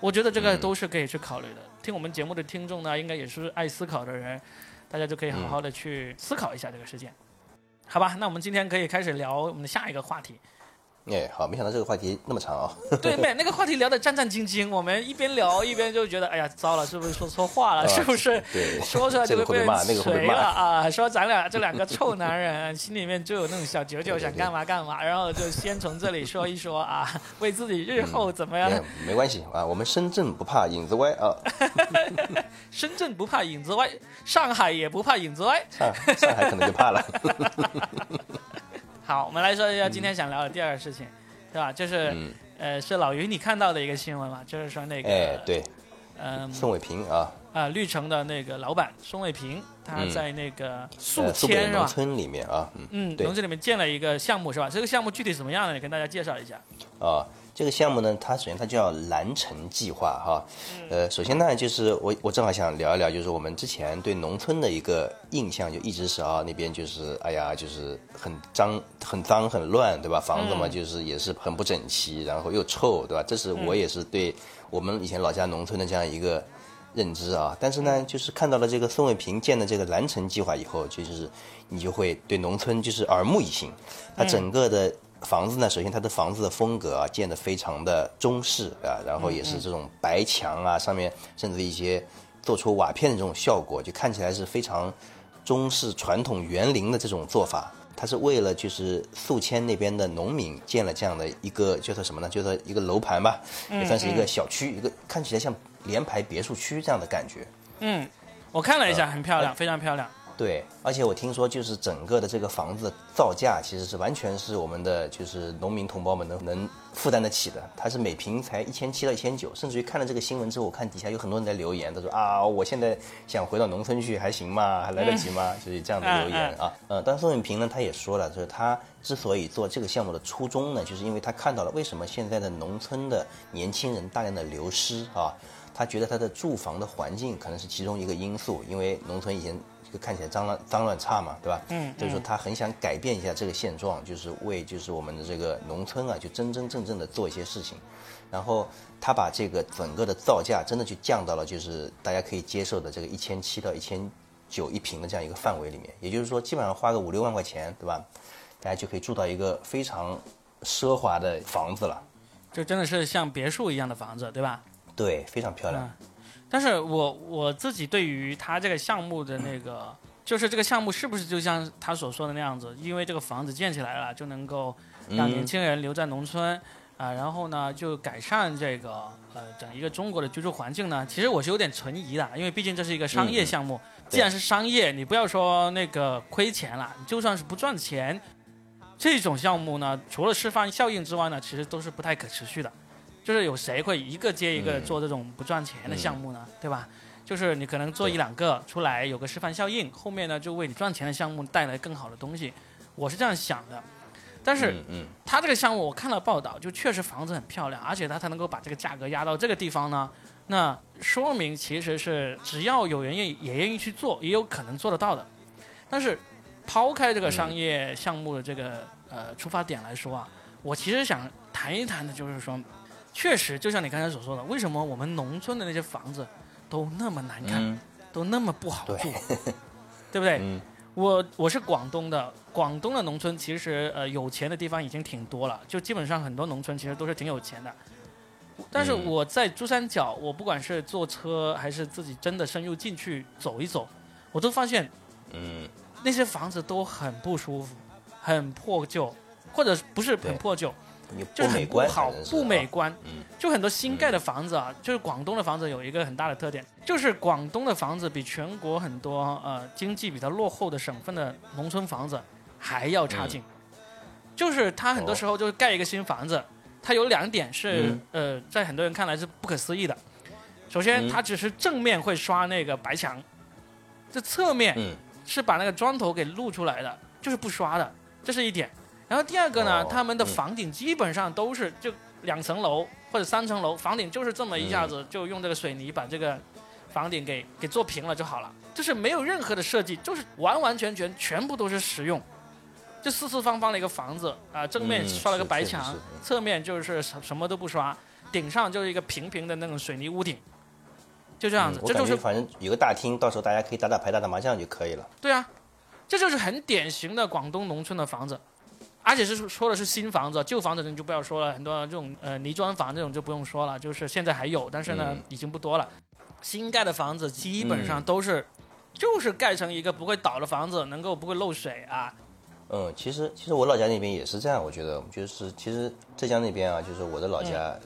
我觉得这个都是可以去考虑的。听我们节目的听众呢，应该也是爱思考的人，大家就可以好好的去思考一下这个事件，好吧？那我们今天可以开始聊我们的下一个话题。哎，好，没想到这个话题那么长啊！对，没那个话题聊得战战兢兢，我们一边聊一边就觉得，哎呀，糟了，是不是说错话了？是不是？对，说出来就会被骂，那个会被骂啊！说咱俩这两个臭男人，心里面就有那种小九九，想干嘛干嘛，然后就先从这里说一说啊，为自己日后怎么样？没关系啊，我们深圳不怕影子歪啊！深圳不怕影子歪，上海也不怕影子歪，上上海可能就怕了。好，我们来说一下今天想聊的第二个事情，对吧？就是，呃，是老于你看到的一个新闻嘛，就是说那个，哎，对，嗯，宋伟平啊，啊，绿城的那个老板宋伟平，他在那个宿迁是吧？农村里面啊，嗯，农村里面建了一个项目是吧？这个项目具体怎么样呢？你跟大家介绍一下。啊。这个项目呢，它首先它叫蓝城计划哈，呃，首先呢就是我我正好想聊一聊，就是我们之前对农村的一个印象，就一直是啊那边就是哎呀就是很脏很脏很乱对吧？房子嘛就是也是很不整齐，然后又臭对吧？这是我也是对我们以前老家农村的这样一个认知啊。但是呢，就是看到了这个宋卫平建的这个蓝城计划以后，就是你就会对农村就是耳目一新，它整个的。房子呢，首先它的房子的风格啊，建得非常的中式啊，然后也是这种白墙啊，上面甚至一些做出瓦片的这种效果，就看起来是非常中式传统园林的这种做法。它是为了就是宿迁那边的农民建了这样的一个叫做什么呢？叫做一个楼盘吧，也算是一个小区，一个看起来像联排别墅区这样的感觉。嗯，我看了一下，很漂亮，非常漂亮。对，而且我听说，就是整个的这个房子造价其实是完全是我们的就是农民同胞们能能负担得起的。它是每平才一千七到一千九，甚至于看了这个新闻之后，我看底下有很多人在留言，他说啊，我现在想回到农村去，还行吗？还来得及吗？就是这样的留言啊。呃，但宋永平呢，他也说了，就是他之所以做这个项目的初衷呢，就是因为他看到了为什么现在的农村的年轻人大量的流失啊。他觉得他的住房的环境可能是其中一个因素，因为农村以前这个看起来脏乱脏乱差嘛，对吧？嗯所以说他很想改变一下这个现状，就是为就是我们的这个农村啊，就真真正正的做一些事情。然后他把这个整个的造价真的就降到了就是大家可以接受的这个一千七到一千九一平的这样一个范围里面，也就是说基本上花个五六万块钱，对吧？大家就可以住到一个非常奢华的房子了。就真的是像别墅一样的房子，对吧？对，非常漂亮。嗯但是我我自己对于他这个项目的那个，就是这个项目是不是就像他所说的那样子？因为这个房子建起来了，就能够让年轻人留在农村啊、然后呢就改善这个呃整一个中国的居住环境呢？其实我是有点存疑的，因为毕竟这是一个商业项目。既然是商业，你不要说那个亏钱了，就算是不赚钱，这种项目呢，除了示范效应之外呢，其实都是不太可持续的。就是有谁会一个接一个嗯做这种不赚钱的项目呢？对吧？就是你可能做一两个出来有个示范效应，后面呢就为你赚钱的项目带来更好的东西。我是这样想的。但是他这个项目我看了报道，就确实房子很漂亮，而且他才能够把这个价格压到这个地方呢。那说明其实是只要有人愿意也愿意去做，也有可能做得到的。但是抛开这个商业项目的这个、呃出发点来说啊，我其实想谈一谈的就是说，确实就像你刚才所说的，为什么我们农村的那些房子都那么难看，嗯。都那么不好对住，对不对？嗯。我我是广东的，广东的农村其实呃有钱的地方已经挺多了，就基本上很多农村其实都是挺有钱的。但是嗯。我在珠三角，我不管是坐车还是自己真的深入进去走一走，我都发现嗯，那些房子都很不舒服，很破旧，或者不是很破旧，你就是美观，很不好不美啊观。嗯就很多新盖的房子啊，就是广东的房子有一个很大的特点，就是广东的房子比全国很多呃经济比较落后的省份的农村房子还要差劲。就是它很多时候就是盖一个新房子，它有两点是、呃在很多人看来是不可思议的。首先，嗯它只是正面会刷那个白墙，这侧面嗯是把那个砖头给露出来的，就是不刷的，这是一点。然后第二个呢，哦他们的嗯。房顶基本上都是就两层楼或者三层楼，房顶就是这么一下子就用这个水泥把这个房顶给给做平了就好了，就是没有任何的设计，就是完完全全全部都是实用，就四四方方的一个房子啊、正面嗯刷了个白墙嗯，侧面就是什什么都不刷，顶上就是一个平平的那种水泥屋顶，就这样子，嗯这就是反正有个大厅，到时候大家可以打打牌、打打麻将就可以了。对啊，这就是很典型的广东农村的房子，而且是说的是新房子，旧房子你就不要说了，很多这种呃泥砖房这种就不用说了，就是现在还有，但是呢、嗯已经不多了。新盖的房子基本上都是，就是盖成一个不会倒的房子，能够不会漏水啊。嗯，其实其实我老家那边也是这样，我觉得就是其实浙江那边啊，就是我的老家嗯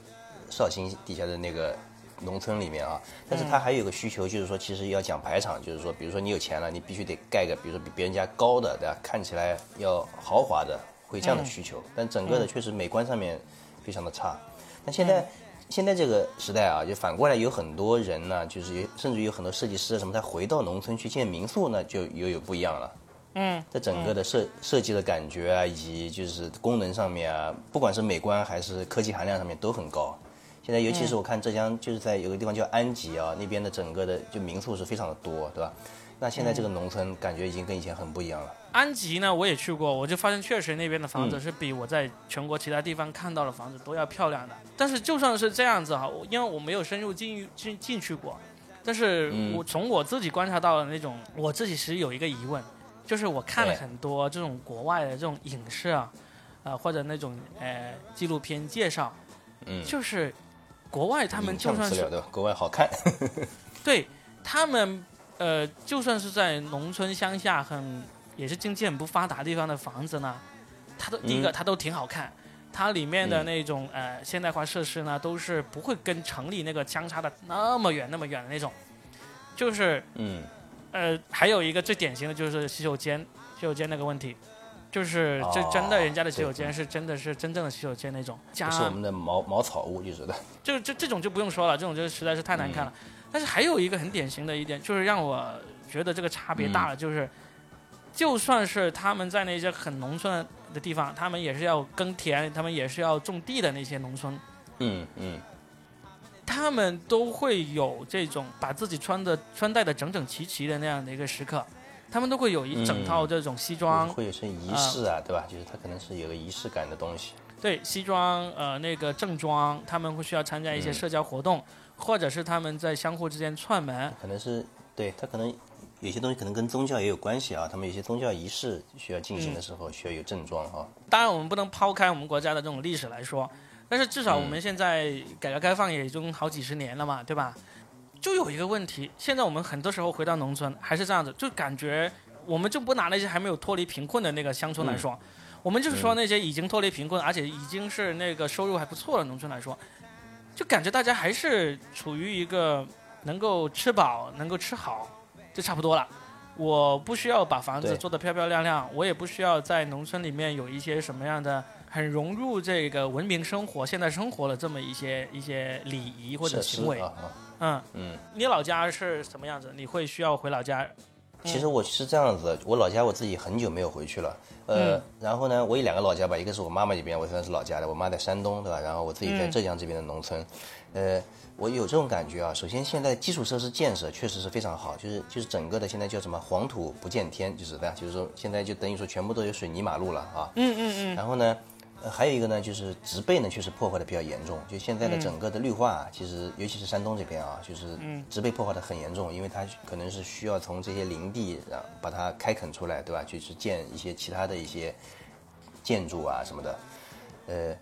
绍兴底下的那个农村里面啊，但是它还有一个需求，就是说其实要讲排场，就是说比如说你有钱了，你必须得盖个比如说比别人家高的，对吧？看起来要豪华的，会这样的需求，但整个的确实美观上面非常的差。那现在。现在这个时代啊，就反过来有很多人呢，就是有甚至有很多设计师啊什么，他回到农村去建民宿呢，就又有不一样了。嗯，在整个的设设计的感觉啊，以及就是功能上面啊，不管是美观还是科技含量上面都很高。现在尤其是我看浙江，就是在有个地方叫安吉啊，那边的整个的就民宿是非常的多，对吧？那现在这个农村感觉已经跟以前很不一样了。安吉呢，我也去过，我就发现确实那边的房子嗯是比我在全国其他地方看到的房子都要漂亮的。但是就算是这样子哈，我因为我没有深入进进进去过，但是嗯我从我自己观察到的那种，我自己其实有一个疑问，就是我看了很多这种国外的这种影视啊，呃或者那种呃纪录片介绍，嗯，就是国外他们影就算是？国外好看，对他们，呃，就算是在农村乡下很也是经济很不发达地方的房子呢，它都、第一个嗯它都挺好看，它里面的嗯。那种、呃现代化设施呢，都是不会跟城里那个相差的那么远那么远的那种，就是嗯，呃还有一个最典型的就是洗手间，洗手间那个问题。就是这哦真的，人家的洗手间是真的是真正的洗手间那种，加不是我们的茅茅草屋，一直的。就这这种就不用说了，这种就实在是太难看了。但是还有一个很典型的一点，就是让我觉得这个差别大了，就是就算是他们在那些很农村的地方，他们也是要耕田，他们也是要种地的那些农村，嗯嗯，他们都会有这种把自己穿的穿戴的整整齐齐的那样的一个时刻。他们都会有一整套这种西装，会有些仪式啊，对吧？就是他可能是有个仪式感的东西。对，西装呃那个正装，他们会需要参加一些社交活动，或者是他们在相互之间串门。可能是对他可能有些东西可能跟宗教也有关系啊，他们有些宗教仪式需要进行的时候需要有正装哈。当然我们不能抛开我们国家的这种历史来说，但是至少我们现在改革开放也已经好几十年了嘛，对吧？就有一个问题，现在我们很多时候回到农村还是这样子，就感觉我们就不拿那些还没有脱离贫困的那个乡村来说。我们就是说那些已经脱离贫困，而且已经是那个收入还不错的农村来说，就感觉大家还是处于一个能够吃饱、能够吃好，就差不多了。我不需要把房子做得漂漂亮亮，我也不需要在农村里面有一些什么样的很融入这个文明生活、现代生活的这么一些一些礼仪或者行为。嗯嗯，你老家是什么样子？你会需要回老家？其实我是这样子，我老家我自己很久没有回去了，呃，然后呢，我有两个老家吧，一个是我妈妈这边，我算是老家的，我妈在山东，对吧？然后我自己在浙江这边的农村，呃，我有这种感觉啊。首先，现在基础设施建设确实是非常好，就是就是整个的现在叫什么黄土不见天，就是这样，就是说现在就等于说全部都有水泥马路了啊。嗯嗯嗯。然后呢？还有一个呢，就是植被呢，确实破坏的比较严重。就现在的整个的绿化，其实尤其是山东这边啊，就是植被破坏的很严重，因为它可能是需要从这些林地啊把它开垦出来，对吧？就是建一些其他的一些建筑啊什么的。呃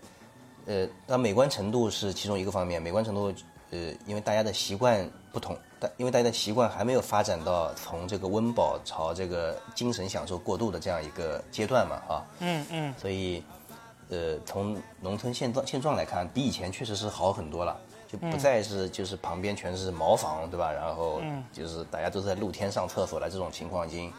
呃，那美观程度是其中一个方面。美观程度，呃，因为大家的习惯不同，但因为大家的习惯还没有发展到从这个温饱朝这个精神享受过渡的这样一个阶段嘛，啊。嗯嗯。所以。呃，从农村现状现状来看，比以前确实是好很多了，就不再是就是旁边全是茅房，对吧？然后就是大家都在露天上厕所了这种情况已经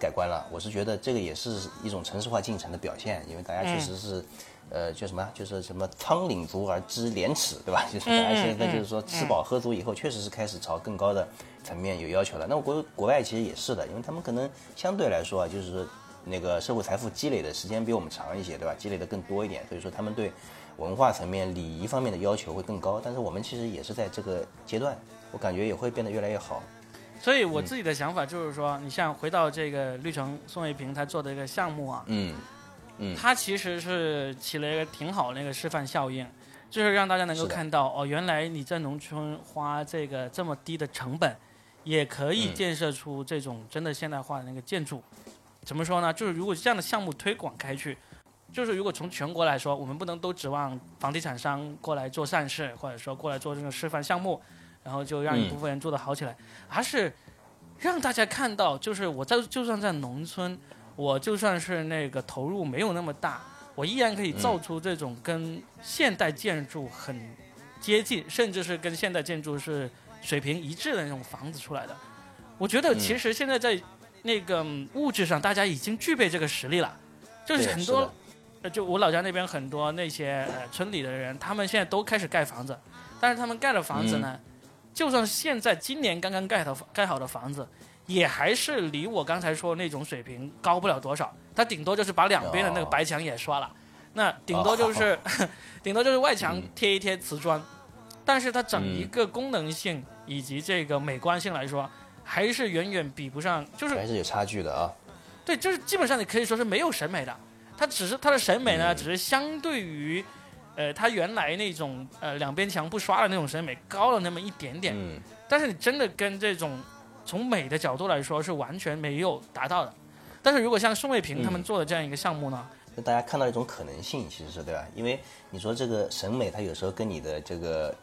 改观了。我是觉得这个也是一种城市化进程的表现，因为大家确实是，呃，叫什么？就是什么仓廪足而知廉耻，对吧？就是大家现在就是说吃饱喝足以后，确实是开始朝更高的层面有要求了。那国国外其实也是的，因为他们可能相对来说啊，就是。那个社会财富积累的时间比我们长一些，对吧？积累的更多一点，所以说他们对文化层面、礼仪方面的要求会更高。但是我们其实也是在这个阶段，我感觉也会变得越来越好。所以我自己的想法就是说，你像回到这个绿城宋卫平他做的一个项目啊，嗯嗯，他其实是起了一个挺好的那个示范效应，就是让大家能够看到哦，原来你在农村花这个这么低的成本，也可以建设出这种真的现代化的那个建筑。怎么说呢？就是如果这样的项目推广开去，就是如果从全国来说，我们不能都指望房地产商过来做善事，或者说过来做这种示范项目，然后就让一部分人做得好起来，而是让大家看到，就是我在就算在农村，我就算是那个投入没有那么大，我依然可以造出这种跟现代建筑很接近，甚至是跟现代建筑是水平一致的那种房子出来的。我觉得其实现在在。那个物质上，大家已经具备这个实力了，就是很多，呃，就我老家那边很多那些呃村里的人，他们现在都开始盖房子，但是他们盖的房子呢，就算现在今年刚刚盖的盖好的房子，也还是离我刚才说那种水平高不了多少，它顶多就是把两边的那个白墙也刷了，那顶多就是，顶多就是外墙贴一贴瓷砖，但是它整一个功能性以及这个美观性来说。还是远远比不上，就是还是有差距的啊。对，就是基本上你可以说是没有审美的，它只是它的审美呢，只是相对于，呃，它原来那种呃两边墙不刷的那种审美高了那么一点点。嗯。但是你真的跟这种从美的角度来说是完全没有达到的。但是如果像宋卫平他们做的这样一个项目呢，就大家看到一种可能性，其实是对吧？因为你说这个审美，它有时候跟你的这个。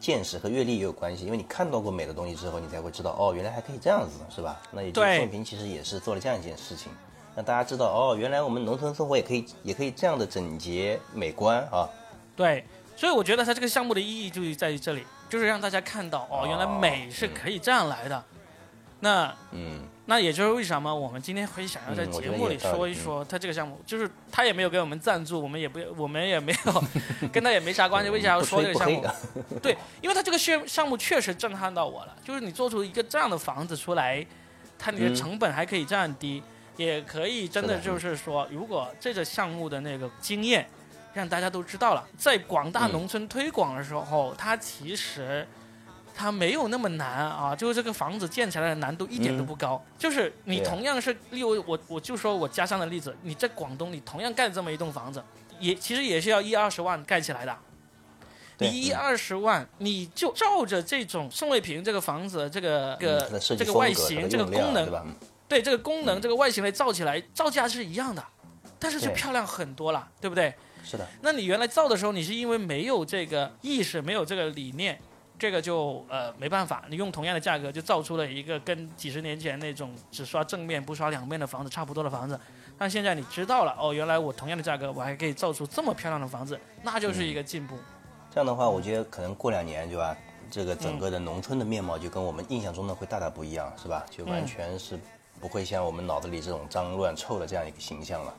见识和阅历也有关系，因为你看到过美的东西之后，你才会知道哦，原来还可以这样子，是吧？那也就宋卫平其实也是做了这样一件事情，让大家知道哦，原来我们农村生活也可以，也可以这样的整洁美观啊。对，所以我觉得它这个项目的意义就在于这里，就是让大家看到哦，原来美是可以这样来的。那嗯。那也就是为什么我们今天会想要在节目里说一说他这个项目，就是他也没有给我们赞助，我们也不，我们也没有 跟他也没啥关系，为啥要说这个项目？对，因为他这个项项目确实震撼到我了，就是你做出一个这样的房子出来，它你的成本还可以这样低，也可以真的就是说，如果这个项目的那个经验让大家都知道了，在广大农村推广的时候，它其实它没有那么难啊，就是这个房子建起来的难度一点都不高。就是你同样是，例如我我就说我家乡的例子，你在广东，你同样盖这么一栋房子，也其实也是要一二十万盖起来的。你一嗯。二十万，你就照着这种宋卫平这个房子这个个这个外形、这个功能对这个功能、这个外形来造起来，造价是一样的，但是就漂亮很多了，对不对？是的，那你原来造的时候，你是因为没有这个意识，没有这个理念，这个就呃没办法，你用同样的价格就造出了一个跟几十年前那种只刷正面不刷两面的房子差不多的房子。但现在你知道了，哦，原来我同样的价格，我还可以造出这么漂亮的房子，那就是一个进步。这样的话，我觉得可能过两年，对吧？这个整个的农村的面貌就跟我们印象中的会大大不一样，是吧？就完全是不会像我们脑子里这种脏乱臭的这样一个形象了。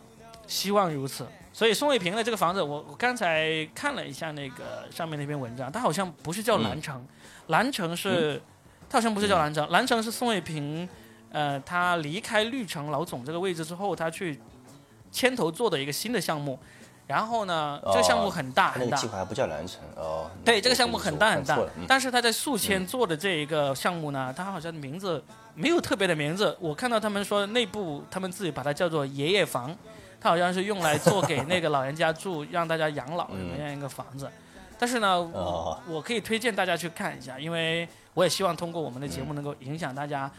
希望如此。所以宋卫平的这个房子，我我刚才看了一下那个上面那篇文章，它好像不是叫蓝城，蓝城是，它好像不是叫蓝城，蓝城是宋卫平，呃，他离开绿城老总这个位置之后，他去牵头做的一个新的项目。然后呢，这个项目很大很大他那个计，划还不叫蓝城哦。对，这个项目很大很大但是他在宿迁做的这一个项目呢，他好像名字没有特别的名字。我看到他们说内部他们自己把它叫做爷爷房，它好像是用来做给那个老人家住，让大家养老的那样一个房子。但是呢，我哦我可以推荐大家去看一下，因为我也希望通过我们的节目能够影响大家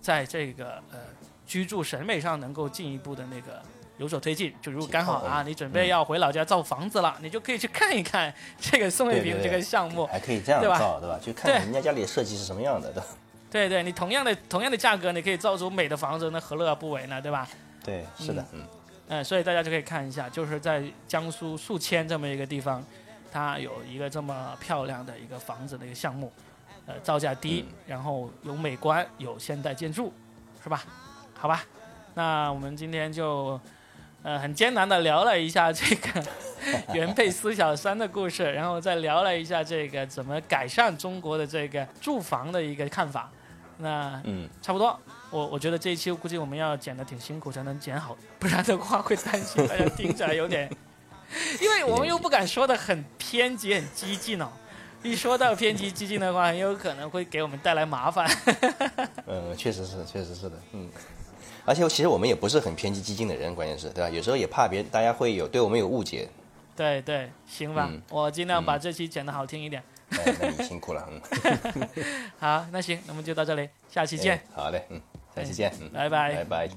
在这个呃居住审美上能够进一步的那个有所推进。就如果刚好啊，你准备要回老家造房子了，你就可以去看一看这个宋卫平这个项目。还可以这样对吧造，对吧？就看对人家家里的设计是什么样的，对吧？对对，你同样的同样的价格，你可以造出美的房子，那何乐而不为呢？对吧？对，是的，嗯，嗯，所以大家就可以看一下，就是在江苏宿迁这么一个地方，它有一个这么漂亮的一个房子的一个项目，呃，造价低，嗯然后有美观，有现代建筑，是吧？好吧，那我们今天就。呃，很艰难的聊了一下这个 原配苏小三的故事，然后再聊了一下这个怎么改善中国的这个住房的一个看法。那嗯，差不多，我我觉得这一期估计我们要剪的挺辛苦才能剪好，不然的话会担心大家 听起来有点，因为我们又不敢说的很偏激、很激进哦。一说到偏激激进的话，很有可能会给我们带来麻烦。嗯，确实是，确实是的，嗯。而且其实我们也不是很偏激激进的人，关键是对吧？有时候也怕别大家会有对我们有误解，对对，行吧，嗯我尽量把这期剪得好听一点。哎，那你辛苦了，嗯，好，那行，那么就到这里，下期见。哎，好嘞，嗯，下期见，嗯，拜拜。拜拜。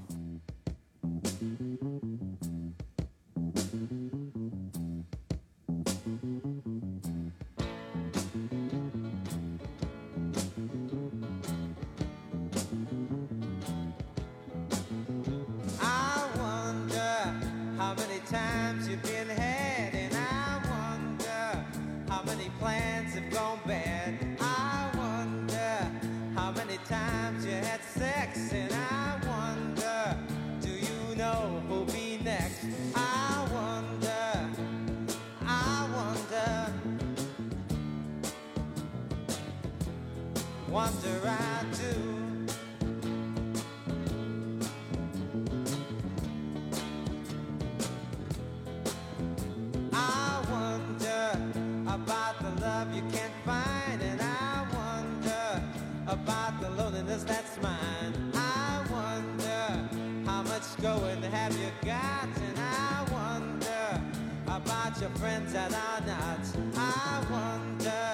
Your friends that are not. I wonder,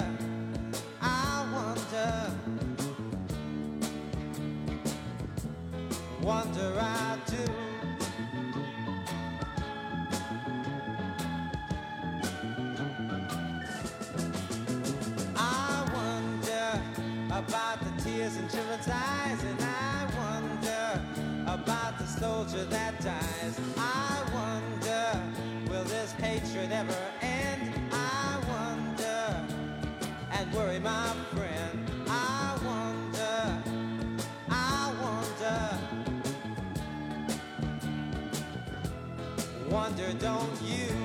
I wonder, wonder I do. I wonder about the tears in children's eyes, and I wonder about the soldier that don't you?